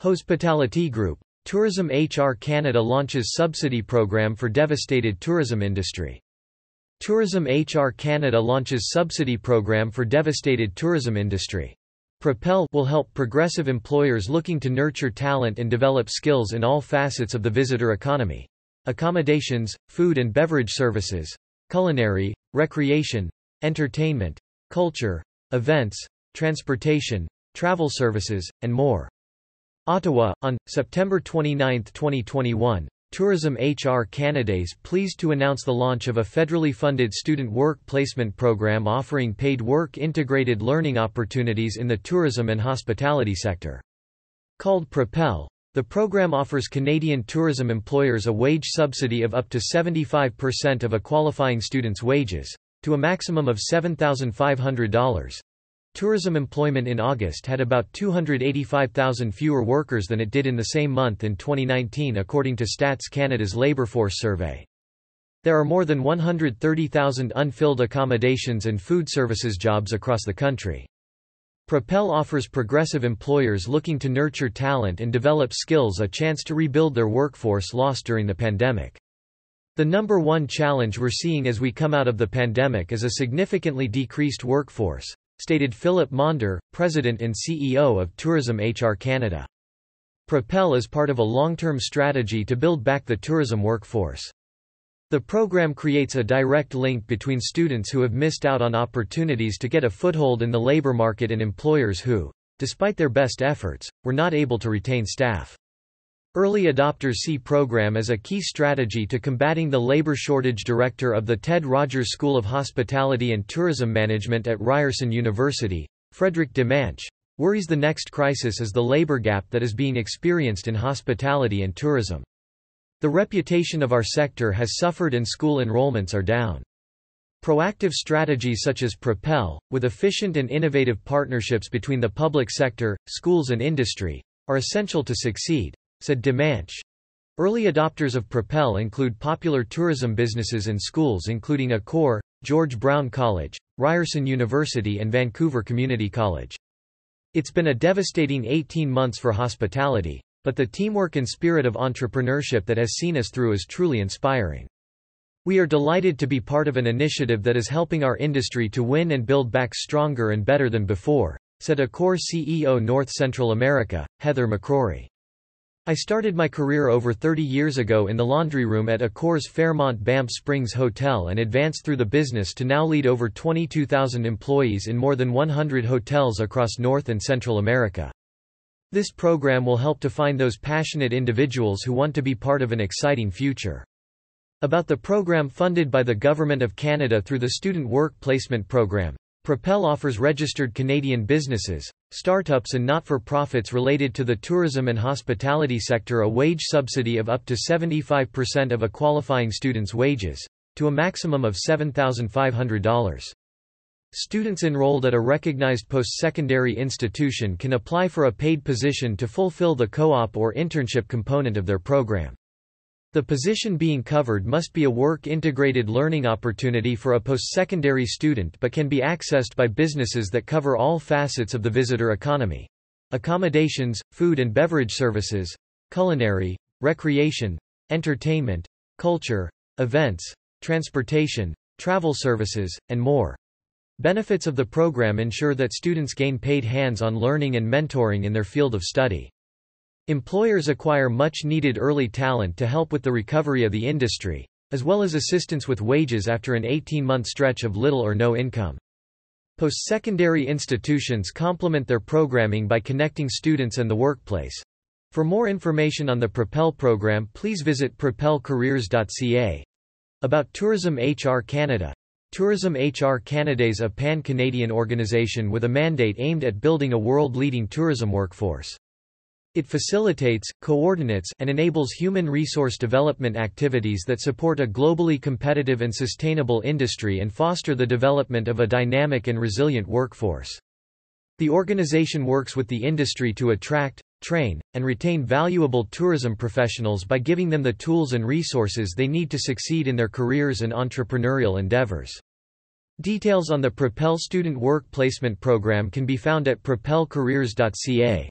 Hospitality Group. Tourism HR Canada launches subsidy program for devastated tourism industry. Tourism HR Canada launches subsidy program for devastated tourism industry. Propel will help progressive employers looking to nurture talent and develop skills in all facets of the visitor economy. Accommodations, food and beverage services, culinary, recreation, entertainment, culture, events, transportation, travel services, and more. Ottawa, on September 29, 2021, Tourism HR Canada is pleased to announce the launch of a federally funded student work placement program offering paid work integrated learning opportunities in the tourism and hospitality sector. Called Propel, the program offers Canadian tourism employers a wage subsidy of up to 75% of a qualifying student's wages, to a maximum of $7,500. Tourism employment in August had about 285,000 fewer workers than it did in the same month in 2019 according to Stats Canada's labour force survey. There are more than 130,000 unfilled accommodations and food services jobs across the country. Propel offers progressive employers looking to nurture talent and develop skills a chance to rebuild their workforce lost during the pandemic. The number one challenge we're seeing as we come out of the pandemic is a significantly decreased workforce, stated Philip Mondor, President and CEO of Tourism HR Canada. Propel is part of a long-term strategy to build back the tourism workforce. The program creates a direct link between students who have missed out on opportunities to get a foothold in the labor market and employers who, despite their best efforts, were not able to retain staff. Early adopters see program as a key strategy to combating the labor shortage director of the Ted Rogers School of Hospitality and Tourism Management at Ryerson University, Frédéric Dimanche, worries the next crisis is the labor gap that is being experienced in hospitality and tourism. The reputation of our sector has suffered and school enrollments are down. Proactive strategies such as Propel, with efficient and innovative partnerships between the public sector, schools and industry, are essential to succeed said Dimanche. Early adopters of Propel include popular tourism businesses and schools including Accor, George Brown College, Ryerson University and Vancouver Community College. It's been a devastating 18 months for hospitality, but the teamwork and spirit of entrepreneurship that has seen us through is truly inspiring. We are delighted to be part of an initiative that is helping our industry to win and build back stronger and better than before, said Accor CEO North Central America, Heather McCrory. I started my career over 30 years ago in the laundry room at Accor's Fairmont Banff Springs Hotel and advanced through the business to now lead over 22,000 employees in more than 100 hotels across North and Central America. This program will help to find those passionate individuals who want to be part of an exciting future. About the program funded by the Government of Canada through the Student Work Placement Program, Propel offers registered Canadian businesses, startups and not-for-profits related to the tourism and hospitality sector a wage subsidy of up to 75% of a qualifying student's wages, to a maximum of $7,500. Students enrolled at a recognized post-secondary institution can apply for a paid position to fulfill the co-op or internship component of their program. The position being covered must be a work-integrated learning opportunity for a post-secondary student but can be accessed by businesses that cover all facets of the visitor economy. Accommodations, food and beverage services, culinary, recreation, entertainment, culture, events, transportation, travel services, and more. Benefits of the program ensure that students gain paid hands-on learning and mentoring in their field of study. Employers acquire much-needed early talent to help with the recovery of the industry, as well as assistance with wages after an 18-month stretch of little or no income. Post-secondary institutions complement their programming by connecting students and the workplace. For more information on the Propel program please visit propelcareers.ca. About Tourism HR Canada. Tourism HR Canada is a pan-Canadian organization with a mandate aimed at building a world-leading tourism workforce. It facilitates, coordinates, and enables human resource development activities that support a globally competitive and sustainable industry and foster the development of a dynamic and resilient workforce. The organization works with the industry to attract, train, and retain valuable tourism professionals by giving them the tools and resources they need to succeed in their careers and entrepreneurial endeavors. Details on the Propel Student Work Placement Program can be found at propelcareers.ca.